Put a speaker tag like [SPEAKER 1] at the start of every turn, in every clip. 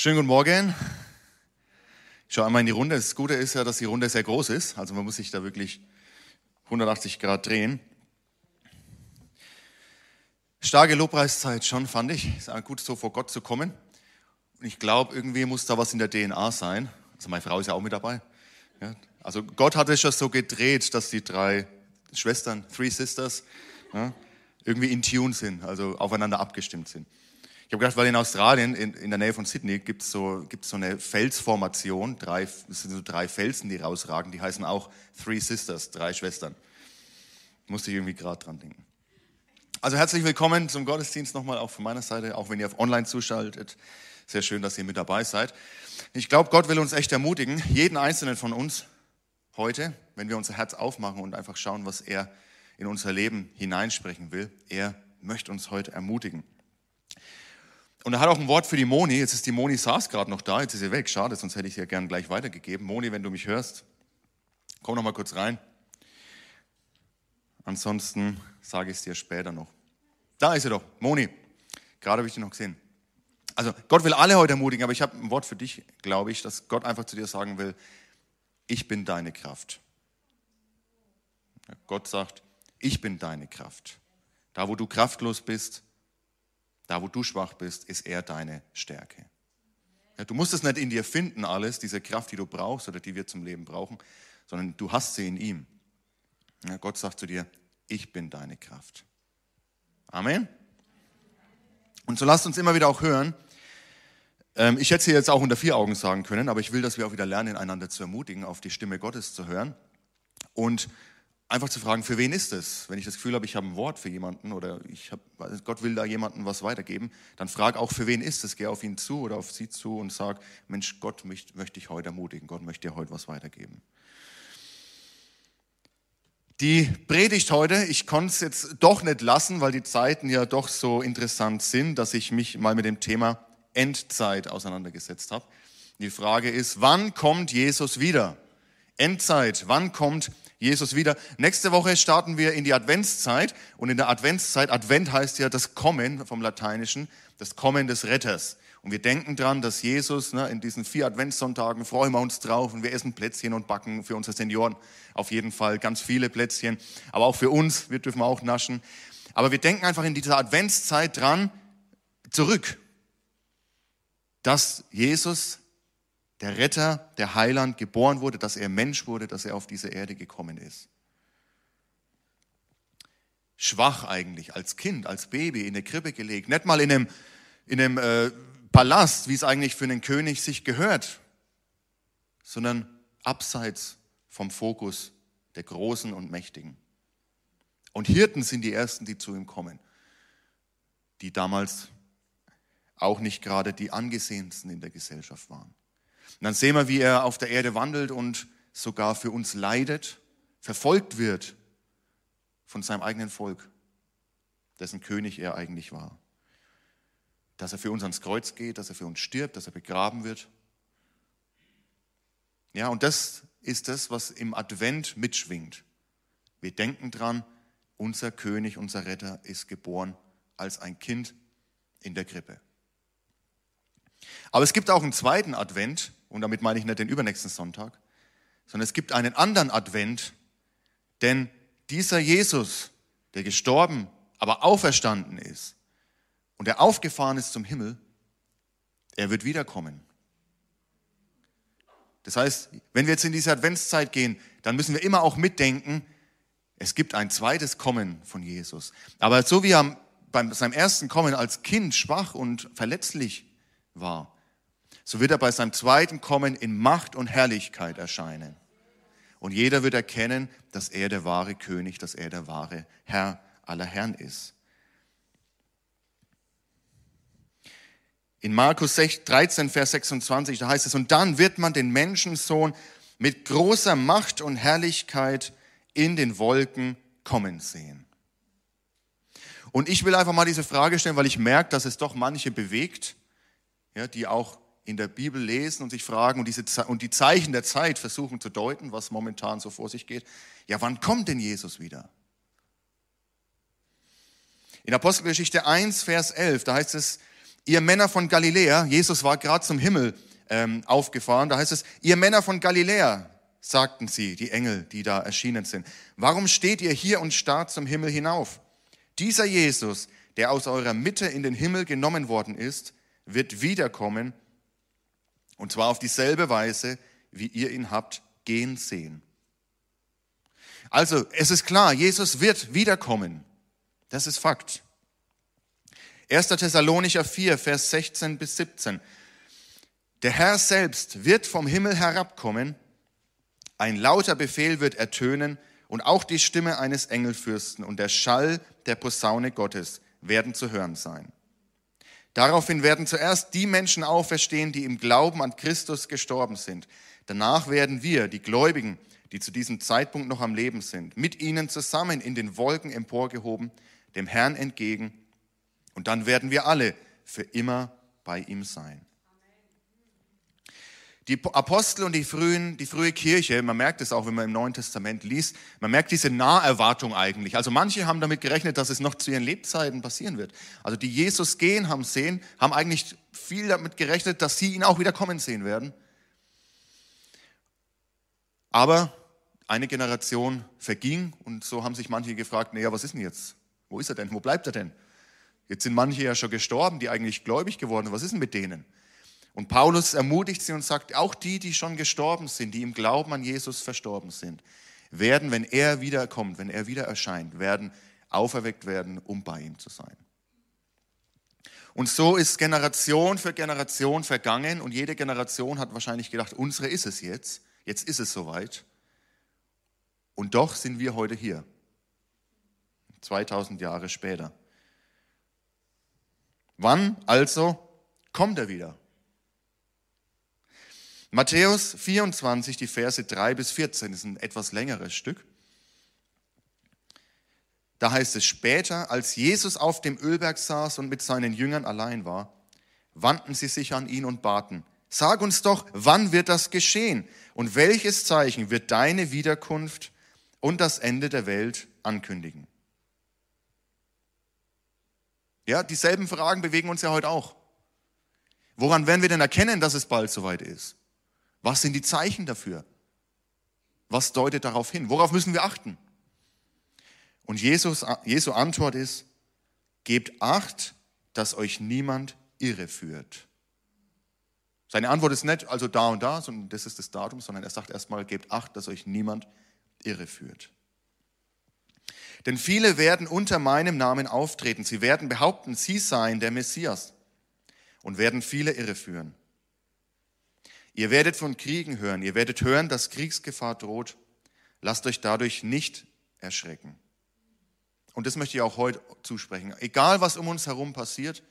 [SPEAKER 1] Schönen guten Morgen. Ich schaue einmal in die Runde. Das Gute ist ja, dass die Runde sehr groß ist. Also man muss sich da wirklich 180 Grad drehen. Starke Lobpreiszeit schon, fand ich. Ist gut, so vor Gott zu kommen. Und ich glaube, irgendwie muss da was in der DNA sein. Also meine Frau ist ja auch mit dabei. Ja, also Gott hat es schon so gedreht, dass die drei Schwestern, Three Sisters, ja, irgendwie in Tune sind, also aufeinander abgestimmt sind. Ich habe gedacht, weil in Australien, in, in der Nähe von Sydney, gibt es so, gibt's so eine Felsformation, drei, es sind so drei Felsen, die rausragen, die heißen auch Three Sisters, drei Schwestern. Musste ich irgendwie gerade dran denken. Also herzlich willkommen zum Gottesdienst nochmal auch von meiner Seite, auch wenn ihr auf online zuschaltet. Sehr schön, dass ihr mit dabei seid. Ich glaube, Gott will uns echt ermutigen, jeden einzelnen von uns heute, wenn wir unser Herz aufmachen und einfach schauen, was er in unser Leben hineinsprechen will. Er möchte uns heute ermutigen. Und er hat auch ein Wort für die Moni. Jetzt ist die Moni saß gerade noch da, jetzt ist sie weg. Schade, sonst hätte ich sie ja gern gleich weitergegeben. Moni, wenn du mich hörst, komm noch mal kurz rein. Ansonsten sage ich es dir später noch. Da ist sie doch, Moni. Gerade habe ich die noch gesehen. Also Gott will alle heute ermutigen, aber ich habe ein Wort für dich, glaube ich, dass Gott einfach zu dir sagen will, ich bin deine Kraft. Gott sagt, ich bin deine Kraft. Da, wo du kraftlos bist, da, wo du schwach bist, ist er deine Stärke. Ja, du musst es nicht in dir finden, alles, diese Kraft, die du brauchst oder die wir zum Leben brauchen, sondern du hast sie in ihm. Ja, Gott sagt zu dir, ich bin deine Kraft. Amen. Und so lasst uns immer wieder auch hören. Ähm, ich hätte sie jetzt auch unter vier Augen sagen können, aber ich will, dass wir auch wieder lernen, einander zu ermutigen, auf die Stimme Gottes zu hören. Und einfach zu fragen, für wen ist es? Wenn ich das Gefühl habe, ich habe ein Wort für jemanden oder ich habe, Gott will da jemandem was weitergeben, dann frag auch, für wen ist es? Geh auf ihn zu oder auf sie zu und sag, Mensch, Gott möchte, möchte ich heute ermutigen, Gott möchte dir heute was weitergeben. Die Predigt heute, ich konnte es jetzt doch nicht lassen, weil die Zeiten ja doch so interessant sind, dass ich mich mal mit dem Thema Endzeit auseinandergesetzt habe. Die Frage ist, wann kommt Jesus wieder? Endzeit, wann kommt Jesus? Jesus wieder. Nächste Woche starten wir in die Adventszeit und in der Adventszeit, Advent heißt ja das Kommen vom Lateinischen, das Kommen des Retters. Und wir denken dran, dass Jesus ne, in diesen vier Adventssonntagen freuen wir uns drauf und wir essen Plätzchen und backen für unsere Senioren auf jeden Fall ganz viele Plätzchen, aber auch für uns, wir dürfen auch naschen. Aber wir denken einfach in dieser Adventszeit dran zurück, dass Jesus der Retter, der Heiland geboren wurde, dass er Mensch wurde, dass er auf diese Erde gekommen ist. Schwach eigentlich, als Kind, als Baby in der Krippe gelegt, nicht mal in einem, in einem äh, Palast, wie es eigentlich für einen König sich gehört, sondern abseits vom Fokus der Großen und Mächtigen. Und Hirten sind die Ersten, die zu ihm kommen, die damals auch nicht gerade die angesehensten in der Gesellschaft waren. Und dann sehen wir, wie er auf der Erde wandelt und sogar für uns leidet, verfolgt wird von seinem eigenen Volk, dessen König er eigentlich war. Dass er für uns ans Kreuz geht, dass er für uns stirbt, dass er begraben wird. Ja, und das ist das, was im Advent mitschwingt. Wir denken dran, unser König, unser Retter ist geboren als ein Kind in der Krippe. Aber es gibt auch einen zweiten Advent, und damit meine ich nicht den übernächsten Sonntag, sondern es gibt einen anderen Advent, denn dieser Jesus, der gestorben, aber auferstanden ist und der aufgefahren ist zum Himmel, er wird wiederkommen. Das heißt, wenn wir jetzt in diese Adventszeit gehen, dann müssen wir immer auch mitdenken, es gibt ein zweites Kommen von Jesus. Aber so wie er bei seinem ersten Kommen als Kind schwach und verletzlich war, so wird er bei seinem zweiten Kommen in Macht und Herrlichkeit erscheinen. Und jeder wird erkennen, dass er der wahre König, dass er der wahre Herr aller Herren ist. In Markus 13, Vers 26, da heißt es, und dann wird man den Menschensohn mit großer Macht und Herrlichkeit in den Wolken kommen sehen. Und ich will einfach mal diese Frage stellen, weil ich merke, dass es doch manche bewegt, ja, die auch in der Bibel lesen und sich fragen und, diese, und die Zeichen der Zeit versuchen zu deuten, was momentan so vor sich geht. Ja, wann kommt denn Jesus wieder? In Apostelgeschichte 1, Vers 11, da heißt es, ihr Männer von Galiläa, Jesus war gerade zum Himmel ähm, aufgefahren, da heißt es, ihr Männer von Galiläa, sagten sie, die Engel, die da erschienen sind, warum steht ihr hier und starrt zum Himmel hinauf? Dieser Jesus, der aus eurer Mitte in den Himmel genommen worden ist, wird wiederkommen, und zwar auf dieselbe Weise, wie ihr ihn habt gehen sehen. Also, es ist klar, Jesus wird wiederkommen. Das ist Fakt. 1. Thessalonicher 4, Vers 16 bis 17. Der Herr selbst wird vom Himmel herabkommen, ein lauter Befehl wird ertönen und auch die Stimme eines Engelfürsten und der Schall der Posaune Gottes werden zu hören sein. Daraufhin werden zuerst die Menschen auferstehen, die im Glauben an Christus gestorben sind. Danach werden wir, die Gläubigen, die zu diesem Zeitpunkt noch am Leben sind, mit ihnen zusammen in den Wolken emporgehoben, dem Herrn entgegen. Und dann werden wir alle für immer bei ihm sein. Die Apostel und die, frühen, die frühe Kirche, man merkt es auch, wenn man im Neuen Testament liest, man merkt diese Naherwartung eigentlich. Also manche haben damit gerechnet, dass es noch zu ihren Lebzeiten passieren wird. Also die Jesus gehen haben sehen, haben eigentlich viel damit gerechnet, dass sie ihn auch wieder kommen sehen werden. Aber eine Generation verging und so haben sich manche gefragt, naja, was ist denn jetzt? Wo ist er denn? Wo bleibt er denn? Jetzt sind manche ja schon gestorben, die eigentlich gläubig geworden sind. Was ist denn mit denen? Und Paulus ermutigt sie und sagt, auch die, die schon gestorben sind, die im Glauben an Jesus verstorben sind, werden, wenn er wiederkommt, wenn er wieder erscheint, werden auferweckt werden, um bei ihm zu sein. Und so ist Generation für Generation vergangen und jede Generation hat wahrscheinlich gedacht, unsere ist es jetzt, jetzt ist es soweit. Und doch sind wir heute hier, 2000 Jahre später. Wann also kommt er wieder? Matthäus 24, die Verse 3 bis 14, ist ein etwas längeres Stück. Da heißt es, später, als Jesus auf dem Ölberg saß und mit seinen Jüngern allein war, wandten sie sich an ihn und baten, sag uns doch, wann wird das geschehen und welches Zeichen wird deine Wiederkunft und das Ende der Welt ankündigen. Ja, dieselben Fragen bewegen uns ja heute auch. Woran werden wir denn erkennen, dass es bald soweit ist? Was sind die Zeichen dafür? Was deutet darauf hin? Worauf müssen wir achten? Und Jesus, Jesu Antwort ist, gebt acht, dass euch niemand irreführt. Seine Antwort ist nicht, also da und da, sondern das ist das Datum, sondern er sagt erstmal, gebt acht, dass euch niemand irreführt irreführt. Denn viele werden unter meinem Namen auftreten. Sie werden behaupten, sie seien der Messias und werden viele irreführen. Ihr werdet von Kriegen hören. Ihr werdet hören, dass Kriegsgefahr droht. Lasst euch dadurch nicht erschrecken. Und das möchte ich auch heute zusprechen. Egal, was um uns herum passiert,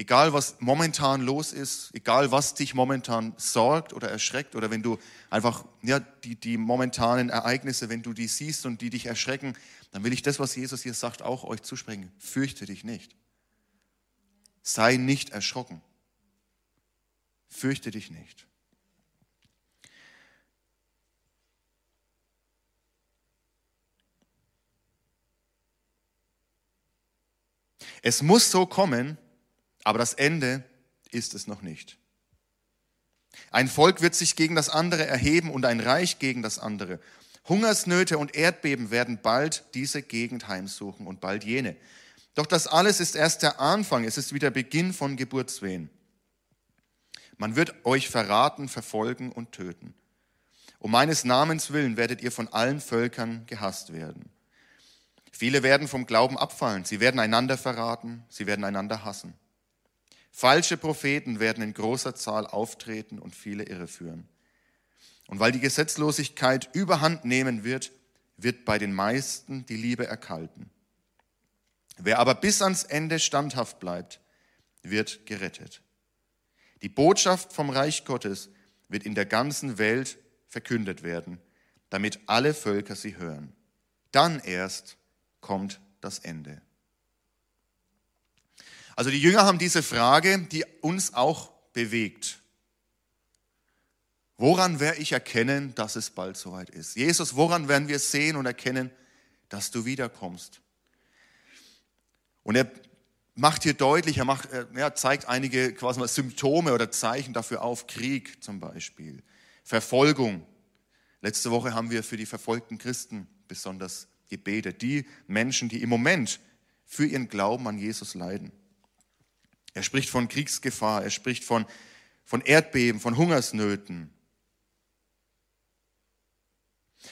[SPEAKER 1] Egal was momentan los ist, egal was dich momentan sorgt oder erschreckt oder wenn du einfach ja, die, die momentanen Ereignisse, wenn du die siehst und die dich erschrecken, dann will ich das, was Jesus hier sagt, auch euch zusprechen. Fürchte dich nicht. Sei nicht erschrocken. Fürchte dich nicht. Es muss so kommen, aber das Ende ist es noch nicht. Ein Volk wird sich gegen das andere erheben und ein Reich gegen das andere. Hungersnöte und Erdbeben werden bald diese Gegend heimsuchen und bald jene. Doch das alles ist erst der Anfang, es ist wieder Beginn von Geburtswehen. Man wird euch verraten, verfolgen und töten. Um meines Namens willen werdet ihr von allen Völkern gehasst werden. Viele werden vom Glauben abfallen, sie werden einander verraten, sie werden einander hassen. Falsche Propheten werden in großer Zahl auftreten und viele irreführen. Und weil die Gesetzlosigkeit überhand nehmen wird, wird bei den meisten die Liebe erkalten. Wer aber bis ans Ende standhaft bleibt, wird gerettet. Die Botschaft vom Reich Gottes wird in der ganzen Welt verkündet werden, damit alle Völker sie hören. Dann erst kommt das Ende. Also die Jünger haben diese Frage, die uns auch bewegt. Woran werde ich erkennen, dass es bald soweit ist? Jesus, woran werden wir sehen und erkennen, dass du wiederkommst? Und er macht hier deutlich, er, macht, er zeigt einige quasi Symptome oder Zeichen dafür auf. Krieg zum Beispiel, Verfolgung. Letzte Woche haben wir für die verfolgten Christen besonders gebetet. Die Menschen, die im Moment für ihren Glauben an Jesus leiden. Er spricht von Kriegsgefahr, er spricht von, von Erdbeben, von Hungersnöten.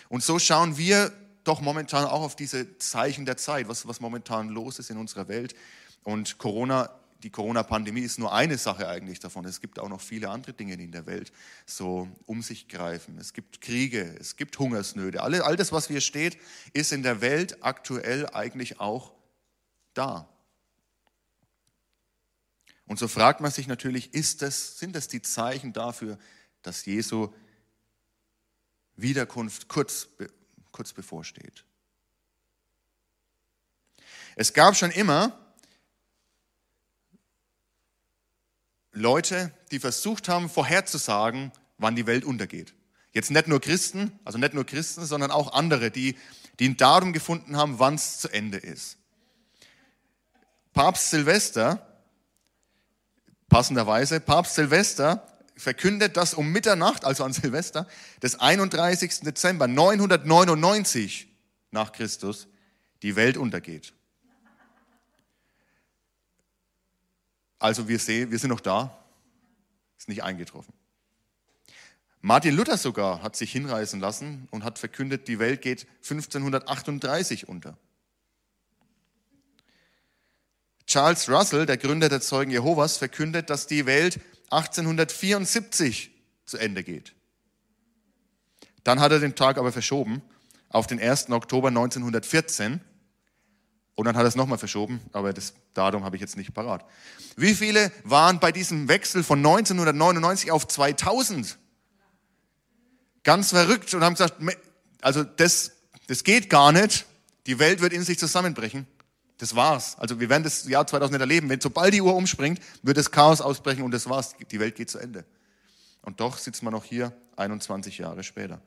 [SPEAKER 1] Und so schauen wir doch momentan auch auf diese Zeichen der Zeit, was, was momentan los ist in unserer Welt. Und Corona, die Corona-Pandemie ist nur eine Sache eigentlich davon. Es gibt auch noch viele andere Dinge, die in der Welt so um sich greifen. Es gibt Kriege, es gibt Hungersnöte. All, all das, was hier steht, ist in der Welt aktuell eigentlich auch da. Und so fragt man sich natürlich, das, sind das die Zeichen dafür, dass Jesu Wiederkunft kurz, kurz bevorsteht? Es gab schon immer Leute, die versucht haben, vorherzusagen, wann die Welt untergeht. Jetzt nicht nur Christen, also nicht nur Christen, sondern auch andere, die, die ein Datum gefunden haben, wann es zu Ende ist. Papst Silvester passenderweise, Papst Silvester verkündet, dass um Mitternacht, also an Silvester, des 31. Dezember 999 nach Christus die Welt untergeht. Also wir sehen, wir sind noch da, ist nicht eingetroffen. Martin Luther sogar hat sich hinreißen lassen und hat verkündet, die Welt geht 1538 unter. Charles Russell, der Gründer der Zeugen Jehovas, verkündet, dass die Welt 1874 zu Ende geht. Dann hat er den Tag aber verschoben auf den 1. Oktober 1914 und dann hat er es nochmal verschoben, aber das Datum habe ich jetzt nicht parat. Wie viele waren bei diesem Wechsel von 1999 auf 2000? Ganz verrückt und haben gesagt, also das, das geht gar nicht. Die Welt wird in sich zusammenbrechen. Das war's. Also wir werden das Jahr 2000 nicht erleben. Wenn sobald die Uhr umspringt, wird das Chaos ausbrechen und das war's. Die Welt geht zu Ende. Und doch sitzt man noch hier 21 Jahre später.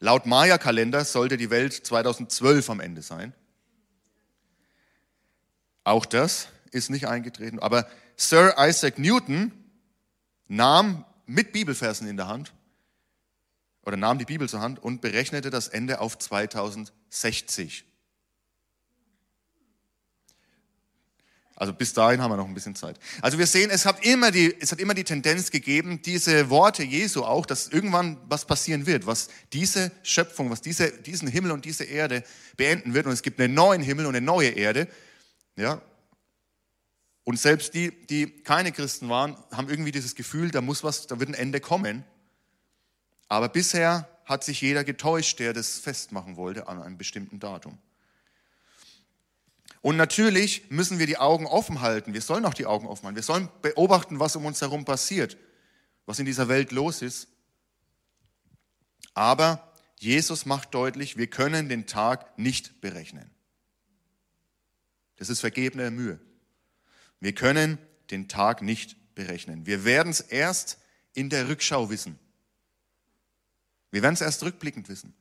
[SPEAKER 1] Laut Maya-Kalender sollte die Welt 2012 am Ende sein. Auch das ist nicht eingetreten. Aber Sir Isaac Newton nahm mit Bibelversen in der Hand oder nahm die Bibel zur Hand und berechnete das Ende auf 2060. Also bis dahin haben wir noch ein bisschen Zeit. Also wir sehen, es hat immer die, es hat immer die Tendenz gegeben, diese Worte Jesu auch, dass irgendwann was passieren wird, was diese Schöpfung, was diese, diesen Himmel und diese Erde beenden wird. Und es gibt einen neuen Himmel und eine neue Erde. Ja. Und selbst die, die keine Christen waren, haben irgendwie dieses Gefühl, da muss was, da wird ein Ende kommen. Aber bisher hat sich jeder getäuscht, der das festmachen wollte an einem bestimmten Datum. Und natürlich müssen wir die Augen offen halten. Wir sollen auch die Augen offen halten. Wir sollen beobachten, was um uns herum passiert, was in dieser Welt los ist. Aber Jesus macht deutlich, wir können den Tag nicht berechnen. Das ist vergebene Mühe. Wir können den Tag nicht berechnen. Wir werden es erst in der Rückschau wissen. Wir werden es erst rückblickend wissen.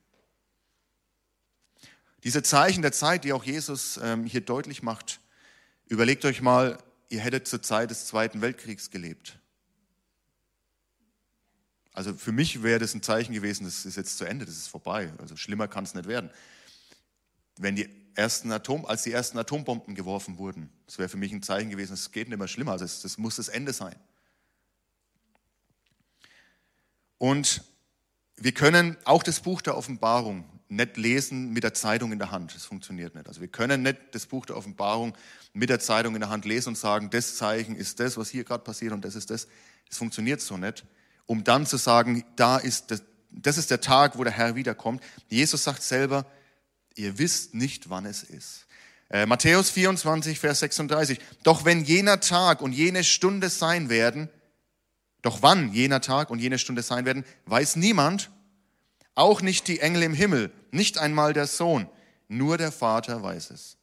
[SPEAKER 1] Diese Zeichen der Zeit, die auch Jesus ähm, hier deutlich macht, überlegt euch mal, ihr hättet zur Zeit des Zweiten Weltkriegs gelebt. Also für mich wäre das ein Zeichen gewesen, das ist jetzt zu Ende, das ist vorbei. Also schlimmer kann es nicht werden. Wenn die ersten Atom, als die ersten Atombomben geworfen wurden, das wäre für mich ein Zeichen gewesen, es geht nicht mehr schlimmer, also das, muss das Ende sein. Und wir können auch das Buch der Offenbarung nicht lesen mit der Zeitung in der Hand. Das funktioniert nicht. Also wir können nicht das Buch der Offenbarung mit der Zeitung in der Hand lesen und sagen, das Zeichen ist das, was hier gerade passiert und das ist das. Das funktioniert so nicht. Um dann zu sagen, da ist das, das ist der Tag, wo der Herr wiederkommt. Jesus sagt selber, ihr wisst nicht, wann es ist. Äh, Matthäus 24, Vers 36. Doch wenn jener Tag und jene Stunde sein werden, doch wann jener Tag und jene Stunde sein werden, weiß niemand, auch nicht die Engel im Himmel, nicht einmal der Sohn, nur der Vater weiß es.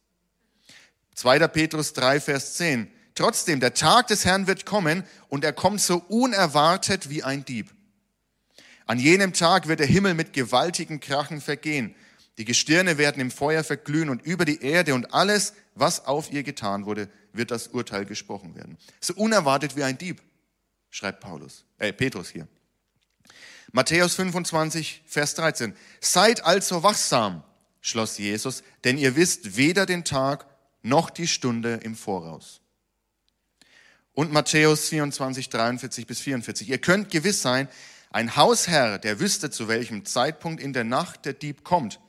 [SPEAKER 1] 2. Petrus 3, Vers 10. Trotzdem, der Tag des Herrn wird kommen und er kommt so unerwartet wie ein Dieb. An jenem Tag wird der Himmel mit gewaltigen Krachen vergehen. Die Gestirne werden im Feuer verglühen und über die Erde und alles, was auf ihr getan wurde, wird das Urteil gesprochen werden. So unerwartet wie ein Dieb, schreibt Paulus, äh, Petrus hier. Matthäus 25, Vers 13. Seid also wachsam, schloss Jesus, denn ihr wisst weder den Tag noch die Stunde im Voraus. Und Matthäus 24, 43 bis 44. Ihr könnt gewiss sein, ein Hausherr, der wüsste, zu welchem Zeitpunkt in der Nacht der Dieb kommt,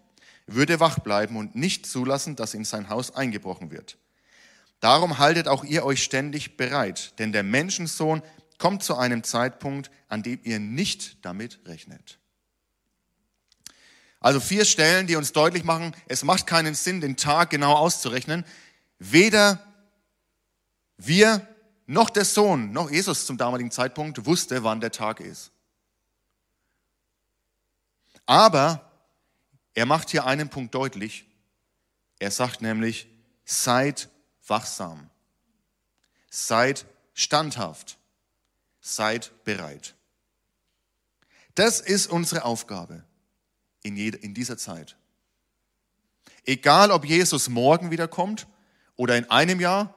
[SPEAKER 1] würde wach bleiben und nicht zulassen, dass in sein Haus eingebrochen wird. Darum haltet auch ihr euch ständig bereit, denn der Menschensohn kommt zu einem Zeitpunkt, an dem ihr nicht damit rechnet. Also vier Stellen, die uns deutlich machen, es macht keinen Sinn, den Tag genau auszurechnen. Weder wir noch der Sohn, noch Jesus zum damaligen Zeitpunkt wusste, wann der Tag ist. Aber er macht hier einen Punkt deutlich. Er sagt nämlich, seid wachsam, seid standhaft, seid bereit. Das ist unsere Aufgabe in, jeder, in dieser Zeit. Egal, ob Jesus morgen wiederkommt oder in einem Jahr,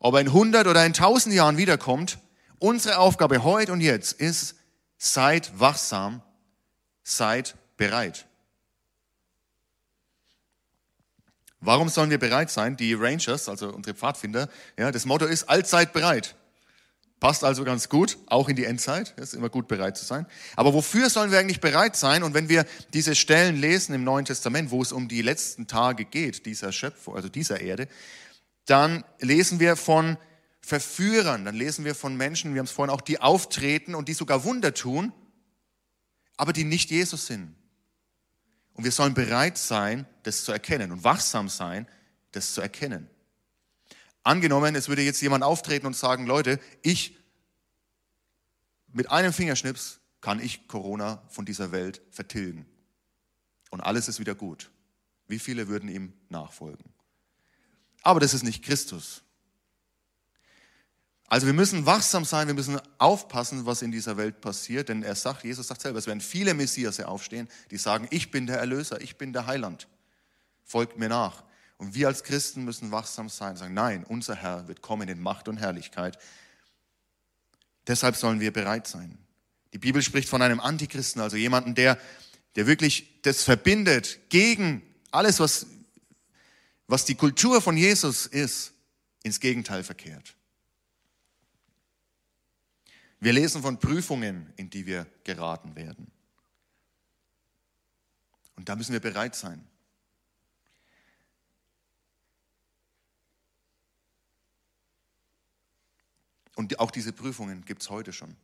[SPEAKER 1] ob er in 100 oder in 1000 Jahren wiederkommt, unsere Aufgabe heute und jetzt ist, seid wachsam, seid bereit. Warum sollen wir bereit sein? Die Rangers, also unsere Pfadfinder, ja, das Motto ist allzeit bereit. Passt also ganz gut, auch in die Endzeit. Es ist immer gut bereit zu sein. Aber wofür sollen wir eigentlich bereit sein? Und wenn wir diese Stellen lesen im Neuen Testament, wo es um die letzten Tage geht, dieser Schöpfung, also dieser Erde, dann lesen wir von Verführern, dann lesen wir von Menschen, wir haben es vorhin auch, die auftreten und die sogar Wunder tun, aber die nicht Jesus sind. Und wir sollen bereit sein, das zu erkennen und wachsam sein, das zu erkennen. Angenommen, es würde jetzt jemand auftreten und sagen, Leute, ich mit einem Fingerschnips kann ich Corona von dieser Welt vertilgen. Und alles ist wieder gut. Wie viele würden ihm nachfolgen? Aber das ist nicht Christus. Also wir müssen wachsam sein, wir müssen aufpassen, was in dieser Welt passiert, denn er sagt, Jesus sagt selber, es werden viele Messias aufstehen, die sagen, ich bin der Erlöser, ich bin der Heiland, folgt mir nach. Und wir als Christen müssen wachsam sein und sagen, nein, unser Herr wird kommen in Macht und Herrlichkeit. Deshalb sollen wir bereit sein. Die Bibel spricht von einem Antichristen, also jemanden, der, der wirklich das verbindet gegen alles, was, was die Kultur von Jesus ist, ins Gegenteil verkehrt. Wir lesen von Prüfungen, in die wir geraten werden. Und da müssen wir bereit sein. Und auch diese Prüfungen gibt es heute schon.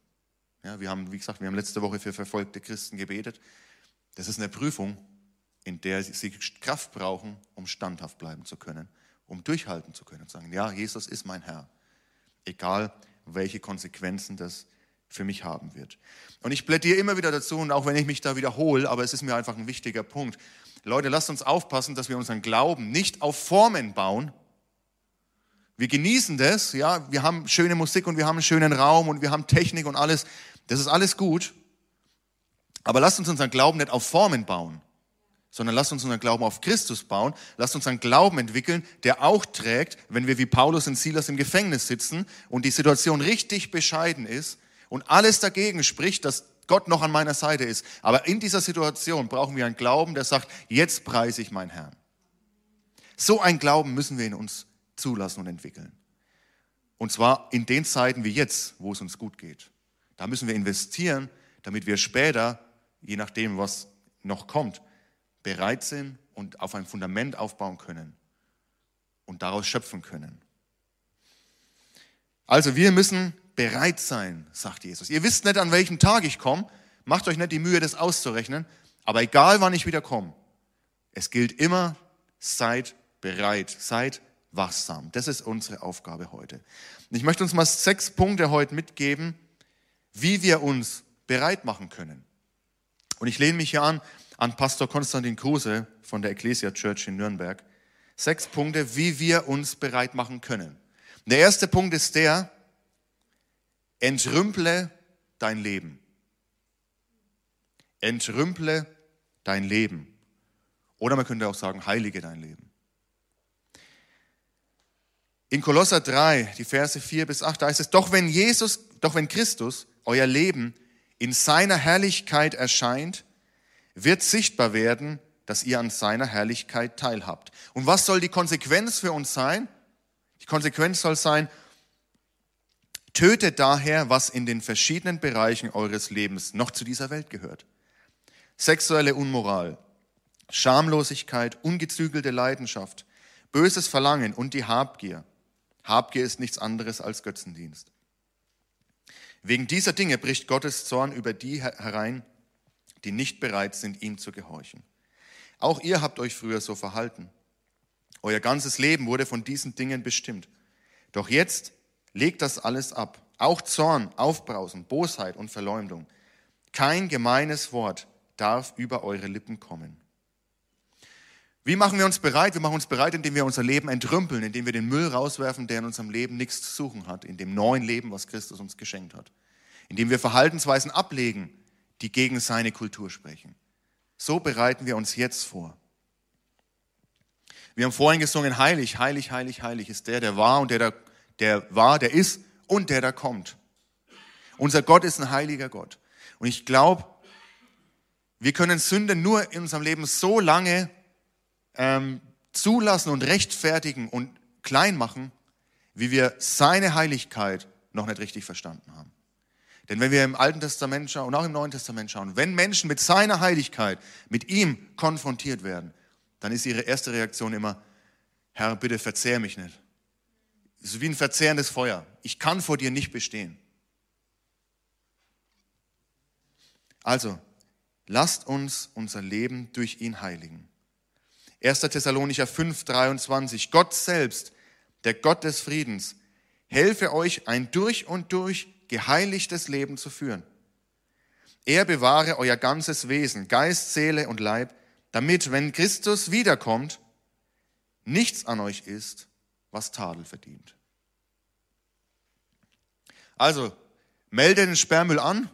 [SPEAKER 1] Ja, wir haben, wie gesagt, wir haben letzte Woche für verfolgte Christen gebetet. Das ist eine Prüfung, in der sie Kraft brauchen, um standhaft bleiben zu können, um durchhalten zu können und sagen, ja, Jesus ist mein Herr. Egal, welche Konsequenzen das für mich haben wird. Und ich plädiere immer wieder dazu, und auch wenn ich mich da wiederhole, aber es ist mir einfach ein wichtiger Punkt. Leute, lasst uns aufpassen, dass wir unseren Glauben nicht auf Formen bauen, wir genießen das, ja, wir haben schöne Musik und wir haben einen schönen Raum und wir haben Technik und alles. Das ist alles gut. Aber lasst uns unseren Glauben nicht auf Formen bauen, sondern lasst uns unseren Glauben auf Christus bauen. Lasst uns einen Glauben entwickeln, der auch trägt, wenn wir wie Paulus und Silas im Gefängnis sitzen und die Situation richtig bescheiden ist und alles dagegen spricht, dass Gott noch an meiner Seite ist. Aber in dieser Situation brauchen wir einen Glauben, der sagt, jetzt preise ich meinen Herrn. So ein Glauben müssen wir in uns zulassen und entwickeln. Und zwar in den Zeiten wie jetzt, wo es uns gut geht. Da müssen wir investieren, damit wir später, je nachdem, was noch kommt, bereit sind und auf ein Fundament aufbauen können und daraus schöpfen können. Also wir müssen bereit sein, sagt Jesus. Ihr wisst nicht, an welchem Tag ich komme. Macht euch nicht die Mühe, das auszurechnen. Aber egal, wann ich wieder komme, es gilt immer, seid bereit, seid wachsam. Das ist unsere Aufgabe heute. Und ich möchte uns mal sechs Punkte heute mitgeben, wie wir uns bereit machen können. Und ich lehne mich hier an an Pastor Konstantin Kruse von der Ecclesia Church in Nürnberg. Sechs Punkte, wie wir uns bereit machen können. Der erste Punkt ist der, entrümple dein Leben. Entrümple dein Leben. Oder man könnte auch sagen, heilige dein Leben. In Kolosser 3, die Verse 4 bis 8, da heißt es, doch wenn Jesus, doch wenn Christus, euer Leben, in seiner Herrlichkeit erscheint, wird sichtbar werden, dass ihr an seiner Herrlichkeit teilhabt. Und was soll die Konsequenz für uns sein? Die Konsequenz soll sein, tötet daher, was in den verschiedenen Bereichen eures Lebens noch zu dieser Welt gehört. Sexuelle Unmoral, Schamlosigkeit, ungezügelte Leidenschaft, böses Verlangen und die Habgier. Habgier ist nichts anderes als Götzendienst. Wegen dieser Dinge bricht Gottes Zorn über die herein, die nicht bereit sind, ihm zu gehorchen. Auch ihr habt euch früher so verhalten. Euer ganzes Leben wurde von diesen Dingen bestimmt. Doch jetzt legt das alles ab. Auch Zorn, Aufbrausen, Bosheit und Verleumdung. Kein gemeines Wort darf über eure Lippen kommen. Wie machen wir uns bereit? Wir machen uns bereit, indem wir unser Leben entrümpeln, indem wir den Müll rauswerfen, der in unserem Leben nichts zu suchen hat, in dem neuen Leben, was Christus uns geschenkt hat. Indem wir Verhaltensweisen ablegen, die gegen seine Kultur sprechen. So bereiten wir uns jetzt vor. Wir haben vorhin gesungen, heilig, heilig, heilig, heilig ist der, der war und der, der, der war, der ist und der da kommt. Unser Gott ist ein heiliger Gott. Und ich glaube, wir können Sünde nur in unserem Leben so lange ähm, zulassen und rechtfertigen und klein machen, wie wir seine Heiligkeit noch nicht richtig verstanden haben. Denn wenn wir im Alten Testament schauen und auch im Neuen Testament schauen, wenn Menschen mit seiner Heiligkeit, mit ihm konfrontiert werden, dann ist ihre erste Reaktion immer, Herr, bitte verzehr mich nicht. Es ist wie ein verzehrendes Feuer. Ich kann vor dir nicht bestehen. Also, lasst uns unser Leben durch ihn heiligen. 1. Thessalonicher 5, 23. Gott selbst, der Gott des Friedens, helfe euch ein durch und durch geheiligtes Leben zu führen. Er bewahre euer ganzes Wesen, Geist, Seele und Leib, damit, wenn Christus wiederkommt, nichts an euch ist, was Tadel verdient. Also, melde den Sperrmüll an,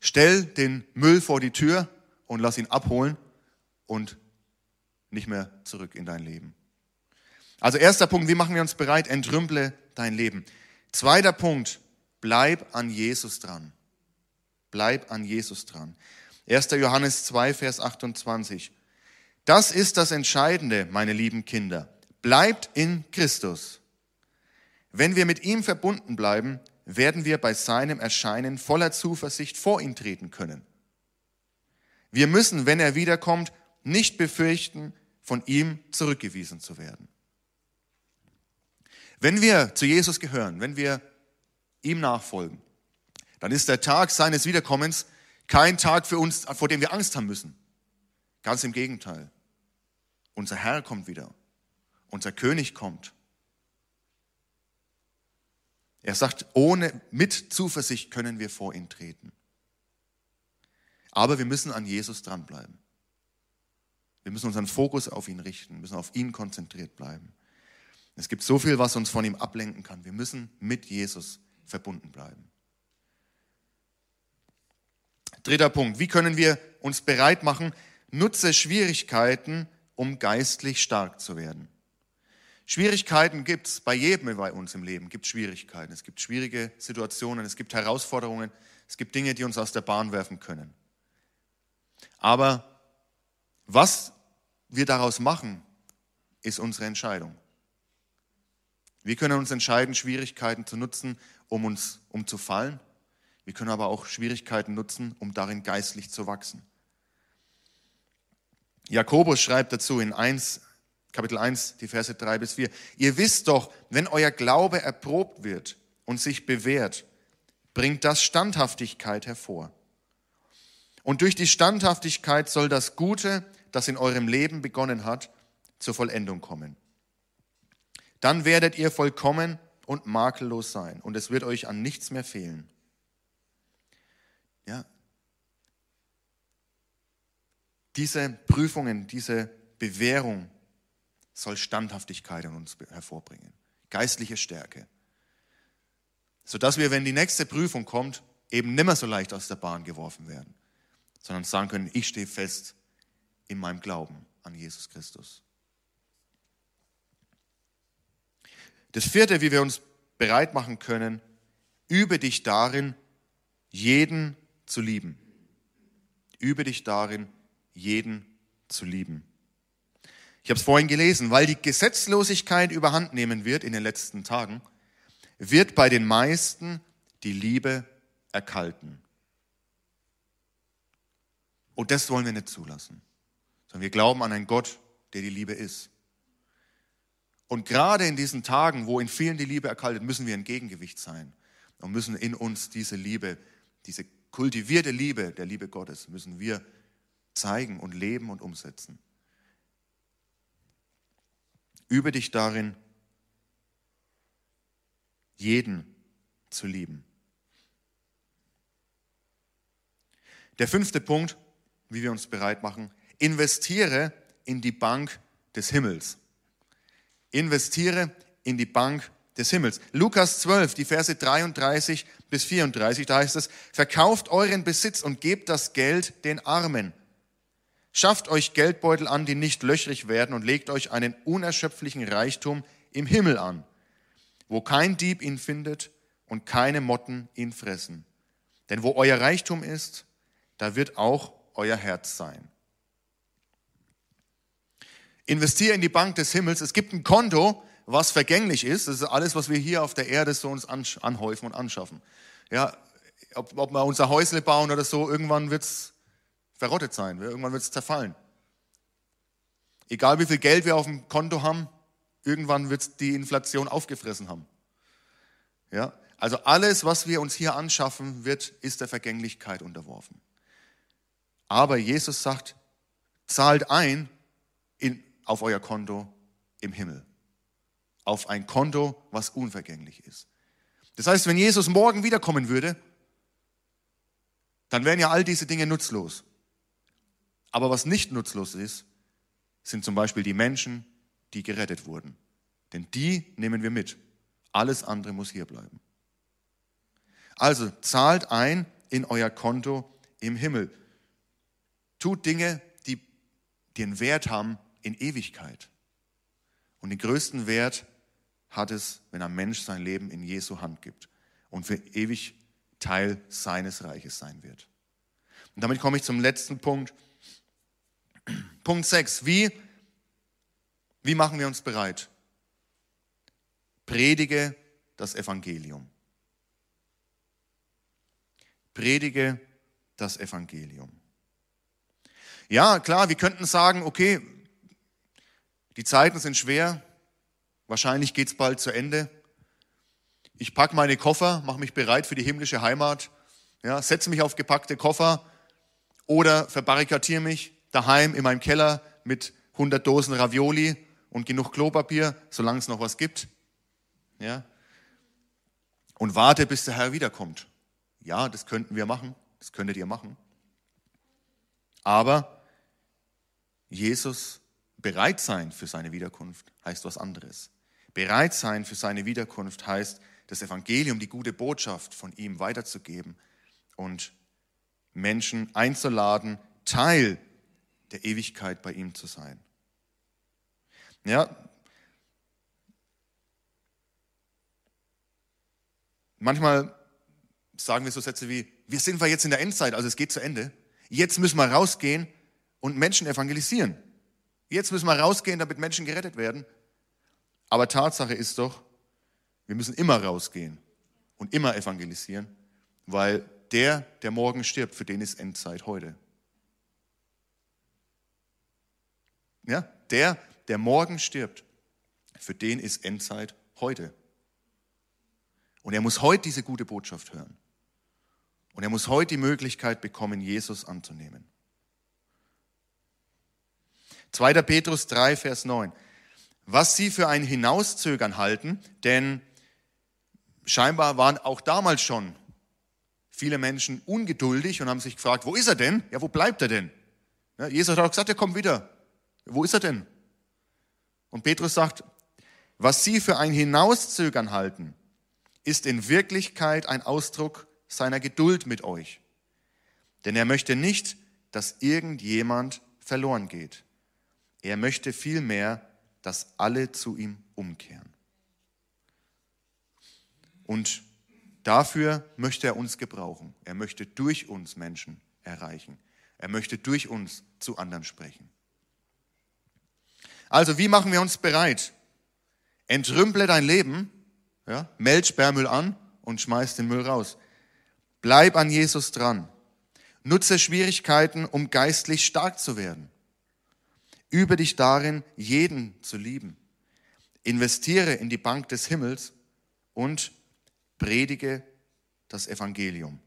[SPEAKER 1] stell den Müll vor die Tür und lass ihn abholen und nicht mehr zurück in dein Leben. Also erster Punkt, wie machen wir uns bereit? Entrümple dein Leben. Zweiter Punkt, bleib an Jesus dran. Bleib an Jesus dran. 1. Johannes 2, Vers 28. Das ist das Entscheidende, meine lieben Kinder. Bleibt in Christus. Wenn wir mit ihm verbunden bleiben, werden wir bei seinem Erscheinen voller Zuversicht vor ihn treten können. Wir müssen, wenn er wiederkommt, nicht befürchten, von ihm zurückgewiesen zu werden. Wenn wir zu Jesus gehören, wenn wir ihm nachfolgen, dann ist der Tag seines Wiederkommens kein Tag für uns, vor dem wir Angst haben müssen. Ganz im Gegenteil. Unser Herr kommt wieder. Unser König kommt. Er sagt, ohne, mit Zuversicht können wir vor ihn treten. Aber wir müssen an Jesus dranbleiben. Wir müssen unseren Fokus auf ihn richten, müssen auf ihn konzentriert bleiben. Es gibt so viel, was uns von ihm ablenken kann. Wir müssen mit Jesus verbunden bleiben. Dritter Punkt. Wie können wir uns bereit machen? Nutze Schwierigkeiten, um geistlich stark zu werden. Schwierigkeiten gibt es bei jedem bei uns im Leben. gibt Schwierigkeiten. Es gibt schwierige Situationen. Es gibt Herausforderungen. Es gibt Dinge, die uns aus der Bahn werfen können. Aber was wir daraus machen, ist unsere Entscheidung. Wir können uns entscheiden, Schwierigkeiten zu nutzen, um uns um zu fallen. Wir können aber auch Schwierigkeiten nutzen, um darin geistlich zu wachsen. Jakobus schreibt dazu in 1, Kapitel 1, die Verse 3 bis 4. Ihr wisst doch, wenn euer Glaube erprobt wird und sich bewährt, bringt das Standhaftigkeit hervor. Und durch die Standhaftigkeit soll das Gute, das in eurem Leben begonnen hat, zur Vollendung kommen. Dann werdet ihr vollkommen und makellos sein und es wird euch an nichts mehr fehlen. Ja. Diese Prüfungen, diese Bewährung soll Standhaftigkeit in uns hervorbringen, geistliche Stärke, sodass wir, wenn die nächste Prüfung kommt, eben nimmer so leicht aus der Bahn geworfen werden, sondern sagen können, ich stehe fest in meinem Glauben an Jesus Christus. Das vierte, wie wir uns bereit machen können, übe dich darin, jeden zu lieben. Übe dich darin, jeden zu lieben. Ich habe es vorhin gelesen, weil die Gesetzlosigkeit überhand nehmen wird in den letzten Tagen, wird bei den meisten die Liebe erkalten. Und das wollen wir nicht zulassen, sondern wir glauben an einen Gott, der die Liebe ist. Und gerade in diesen Tagen, wo in vielen die Liebe erkaltet, müssen wir ein Gegengewicht sein und müssen in uns diese Liebe, diese kultivierte Liebe der Liebe Gottes, müssen wir zeigen und leben und umsetzen. Übe dich darin, jeden zu lieben. Der fünfte Punkt, wie wir uns bereit machen, investiere in die Bank des Himmels. Investiere in die Bank des Himmels. Lukas 12, die Verse 33 bis 34, da heißt es, verkauft euren Besitz und gebt das Geld den Armen. Schafft euch Geldbeutel an, die nicht löchrig werden und legt euch einen unerschöpflichen Reichtum im Himmel an, wo kein Dieb ihn findet und keine Motten ihn fressen. Denn wo euer Reichtum ist, da wird auch euer Herz sein. Investiere in die Bank des Himmels. Es gibt ein Konto, was vergänglich ist. Das ist alles, was wir hier auf der Erde so uns anhäufen und anschaffen. Ja, ob, ob wir unser Häusle bauen oder so, irgendwann wird es verrottet sein. Irgendwann wird es zerfallen. Egal wie viel Geld wir auf dem Konto haben, irgendwann wird es die Inflation aufgefressen haben. Ja, also alles, was wir uns hier anschaffen, wird, ist der Vergänglichkeit unterworfen. Aber Jesus sagt, zahlt ein in, auf euer Konto im Himmel. Auf ein Konto, was unvergänglich ist. Das heißt, wenn Jesus morgen wiederkommen würde, dann wären ja all diese Dinge nutzlos. Aber was nicht nutzlos ist, sind zum Beispiel die Menschen, die gerettet wurden. Denn die nehmen wir mit. Alles andere muss hier bleiben. Also zahlt ein in euer Konto im Himmel. Tut Dinge, die den Wert haben, in Ewigkeit. Und den größten Wert hat es, wenn ein Mensch sein Leben in Jesu Hand gibt und für ewig Teil seines Reiches sein wird. Und damit komme ich zum letzten Punkt. Punkt 6. Wie, wie machen wir uns bereit? Predige das Evangelium. Predige das Evangelium. Ja, klar, wir könnten sagen, okay, die Zeiten sind schwer. Wahrscheinlich geht es bald zu Ende. Ich packe meine Koffer, mache mich bereit für die himmlische Heimat, ja, setze mich auf gepackte Koffer oder verbarrikadiere mich daheim in meinem Keller mit 100 Dosen Ravioli und genug Klopapier, solange es noch was gibt. Ja, und warte, bis der Herr wiederkommt. Ja, das könnten wir machen, das könntet ihr machen. Aber Jesus Bereit sein für seine Wiederkunft heißt was anderes. Bereit sein für seine Wiederkunft heißt, das Evangelium, die gute Botschaft von ihm weiterzugeben und Menschen einzuladen, Teil der Ewigkeit bei ihm zu sein. Ja, manchmal sagen wir so Sätze wie, wir sind wir jetzt in der Endzeit, also es geht zu Ende. Jetzt müssen wir rausgehen und Menschen evangelisieren. Jetzt müssen wir rausgehen, damit Menschen gerettet werden. Aber Tatsache ist doch, wir müssen immer rausgehen und immer evangelisieren, weil der, der morgen stirbt, für den ist Endzeit heute. Ja, der, der morgen stirbt, für den ist Endzeit heute. Und er muss heute diese gute Botschaft hören. Und er muss heute die Möglichkeit bekommen, Jesus anzunehmen. 2. Petrus 3, Vers 9. Was sie für ein Hinauszögern halten, denn scheinbar waren auch damals schon viele Menschen ungeduldig und haben sich gefragt, wo ist er denn? Ja, wo bleibt er denn? Ja, Jesus hat auch gesagt, er kommt wieder. Wo ist er denn? Und Petrus sagt, was sie für ein Hinauszögern halten, ist in Wirklichkeit ein Ausdruck seiner Geduld mit euch. Denn er möchte nicht, dass irgendjemand verloren geht. Er möchte vielmehr, dass alle zu ihm umkehren. Und dafür möchte er uns gebrauchen. Er möchte durch uns Menschen erreichen. Er möchte durch uns zu anderen sprechen. Also, wie machen wir uns bereit? Entrümple dein Leben, ja, meld Sperrmüll an und schmeiß den Müll raus. Bleib an Jesus dran. Nutze Schwierigkeiten, um geistlich stark zu werden. Übe dich darin, jeden zu lieben. Investiere in die Bank des Himmels und predige das Evangelium.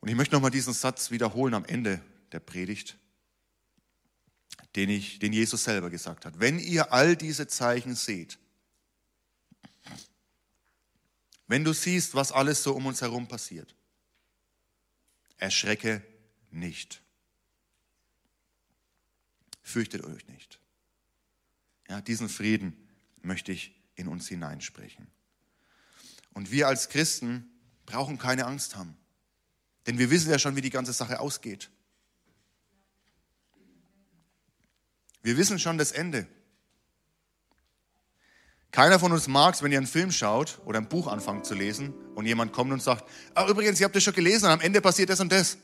[SPEAKER 1] Und ich möchte nochmal diesen Satz wiederholen am Ende der Predigt, den, ich, den Jesus selber gesagt hat. Wenn ihr all diese Zeichen seht, wenn du siehst, was alles so um uns herum passiert, erschrecke nicht. Fürchtet euch nicht. Ja, diesen Frieden möchte ich in uns hineinsprechen. Und wir als Christen brauchen keine Angst haben. Denn wir wissen ja schon, wie die ganze Sache ausgeht. Wir wissen schon das Ende. Keiner von uns mag es, wenn ihr einen Film schaut oder ein Buch anfangt zu lesen und jemand kommt und sagt, ah, übrigens, ihr habt das schon gelesen, und am Ende passiert das und das.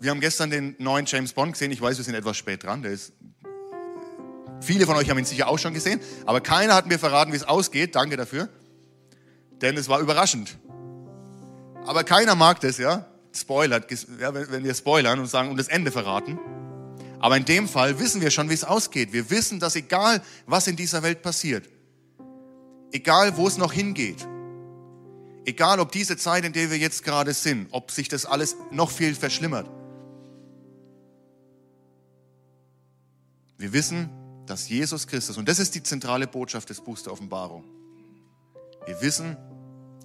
[SPEAKER 1] Wir haben gestern den neuen James Bond gesehen. Ich weiß, wir sind etwas spät dran. Der ist Viele von euch haben ihn sicher auch schon gesehen, aber keiner hat mir verraten, wie es ausgeht. Danke dafür. Denn es war überraschend. Aber keiner mag das, ja. Spoilert, ja, wenn wir spoilern und sagen und das Ende verraten. Aber in dem Fall wissen wir schon, wie es ausgeht. Wir wissen, dass egal, was in dieser Welt passiert, egal, wo es noch hingeht, egal, ob diese Zeit, in der wir jetzt gerade sind, ob sich das alles noch viel verschlimmert, wir wissen, dass Jesus Christus, und das ist die zentrale Botschaft des Buchs der Offenbarung, wir wissen,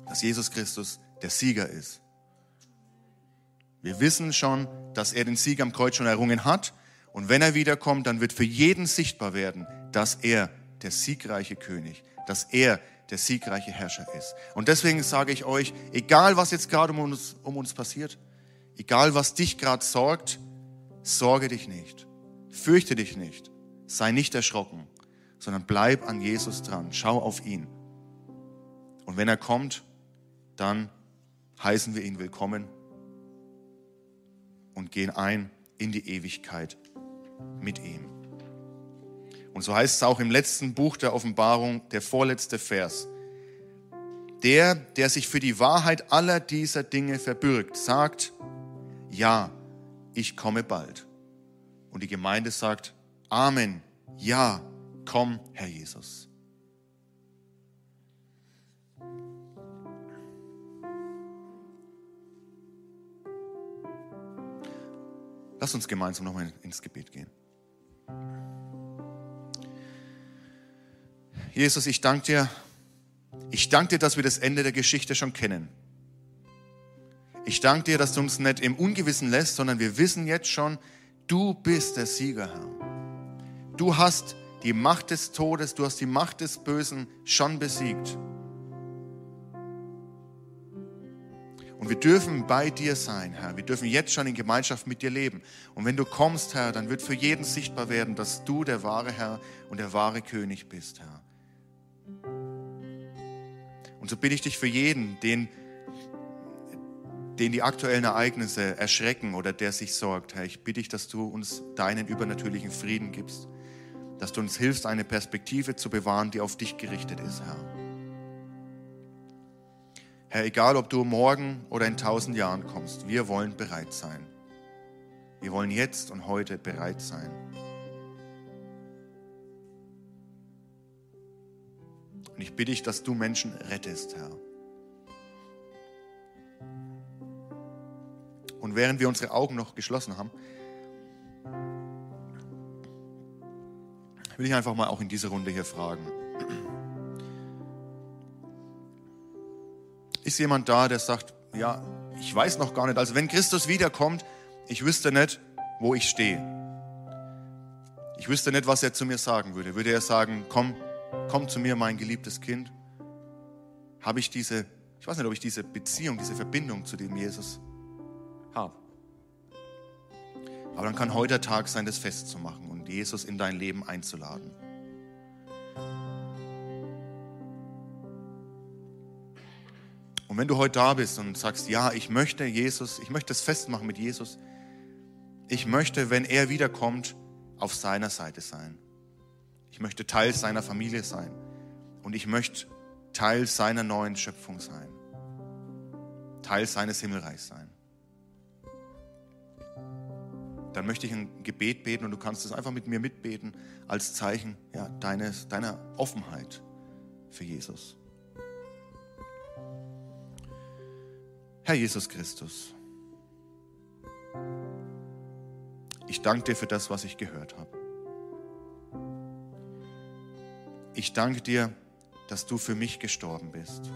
[SPEAKER 1] dass Jesus Christus der Sieger ist. Wir wissen schon, dass er den Sieg am Kreuz schon errungen hat. Und wenn er wiederkommt, dann wird für jeden sichtbar werden, dass er der siegreiche König, dass er der siegreiche Herrscher ist. Und deswegen sage ich euch, egal was jetzt gerade um uns, um uns passiert, egal was dich gerade sorgt, sorge dich nicht, fürchte dich nicht, Sei nicht erschrocken, sondern bleib an Jesus dran. Schau auf ihn. Und wenn er kommt, dann heißen wir ihn willkommen und gehen ein in die Ewigkeit mit ihm. Und so heißt es auch im letzten Buch der Offenbarung, der vorletzte Vers. Der, der sich für die Wahrheit aller dieser Dinge verbürgt, sagt, ja, ich komme bald. Und die Gemeinde sagt, Amen. Ja, komm, Herr Jesus. Lass uns gemeinsam nochmal ins Gebet gehen. Jesus, ich danke dir. Ich danke dir, dass wir das Ende der Geschichte schon kennen. Ich danke dir, dass du uns nicht im Ungewissen lässt, sondern wir wissen jetzt schon, du bist der Sieger, Herr. Du hast die Macht des Todes, du hast die Macht des Bösen schon besiegt. Und wir dürfen bei dir sein, Herr. Wir dürfen jetzt schon in Gemeinschaft mit dir leben. Und wenn du kommst, Herr, dann wird für jeden sichtbar werden, dass du der wahre Herr und der wahre König bist, Herr. Und so bitte ich dich für jeden, den, den die aktuellen Ereignisse erschrecken oder der sich sorgt, Herr, ich bitte dich, dass du uns deinen übernatürlichen Frieden gibst dass du uns hilfst, eine Perspektive zu bewahren, die auf dich gerichtet ist, Herr. Herr, egal ob du morgen oder in tausend Jahren kommst, wir wollen bereit sein. Wir wollen jetzt und heute bereit sein. Und ich bitte dich, dass du Menschen rettest, Herr. Und während wir unsere Augen noch geschlossen haben, will ich einfach mal auch in dieser Runde hier fragen. Ist jemand da, der sagt, ja, ich weiß noch gar nicht, also wenn Christus wiederkommt, ich wüsste nicht, wo ich stehe. Ich wüsste nicht, was er zu mir sagen würde. Würde er sagen, komm, komm zu mir, mein geliebtes Kind? Habe ich diese, ich weiß nicht, ob ich diese Beziehung, diese Verbindung zu dem Jesus habe. Aber dann kann heute der Tag sein, das festzumachen und Jesus in dein Leben einzuladen. Und wenn du heute da bist und sagst, ja, ich möchte Jesus, ich möchte es festmachen mit Jesus, ich möchte, wenn er wiederkommt, auf seiner Seite sein. Ich möchte Teil seiner Familie sein und ich möchte Teil seiner neuen Schöpfung sein, Teil seines Himmelreichs sein. Dann möchte ich ein Gebet beten und du kannst es einfach mit mir mitbeten als Zeichen ja, deines, deiner Offenheit für Jesus. Herr Jesus Christus, ich danke dir für das, was ich gehört habe. Ich danke dir, dass du für mich gestorben bist.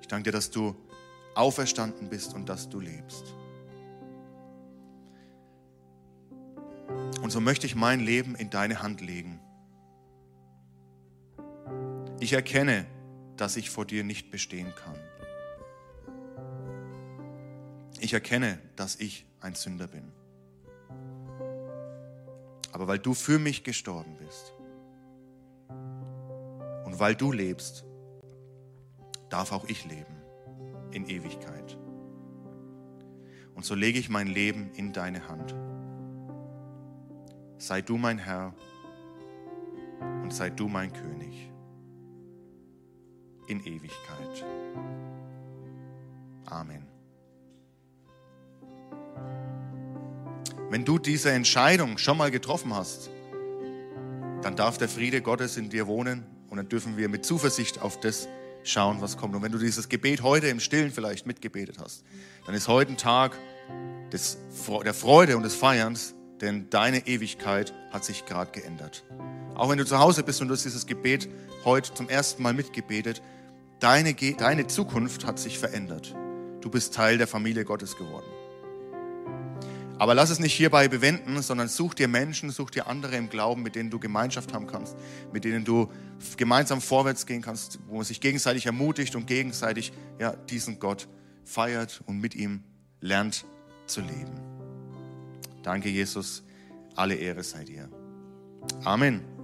[SPEAKER 1] Ich danke dir, dass du auferstanden bist und dass du lebst. Und so möchte ich mein Leben in deine Hand legen. Ich erkenne, dass ich vor dir nicht bestehen kann. Ich erkenne, dass ich ein Sünder bin. Aber weil du für mich gestorben bist und weil du lebst, darf auch ich leben in Ewigkeit. Und so lege ich mein Leben in deine Hand. Sei du mein Herr und sei du mein König in Ewigkeit. Amen. Wenn du diese Entscheidung schon mal getroffen hast, dann darf der Friede Gottes in dir wohnen und dann dürfen wir mit Zuversicht auf das schauen, was kommt. Und wenn du dieses Gebet heute im Stillen vielleicht mitgebetet hast, dann ist heute ein Tag des, der Freude und des Feierns, denn deine Ewigkeit hat sich gerade geändert. Auch wenn du zu Hause bist und du hast dieses Gebet heute zum ersten Mal mitgebetet, deine, deine Zukunft hat sich verändert. Du bist Teil der Familie Gottes geworden. Aber lass es nicht hierbei bewenden, sondern such dir Menschen, such dir andere im Glauben, mit denen du Gemeinschaft haben kannst, mit denen du gemeinsam vorwärts gehen kannst, wo man sich gegenseitig ermutigt und gegenseitig ja, diesen Gott feiert und mit ihm lernt zu leben. Danke, Jesus. Alle Ehre sei dir. Amen.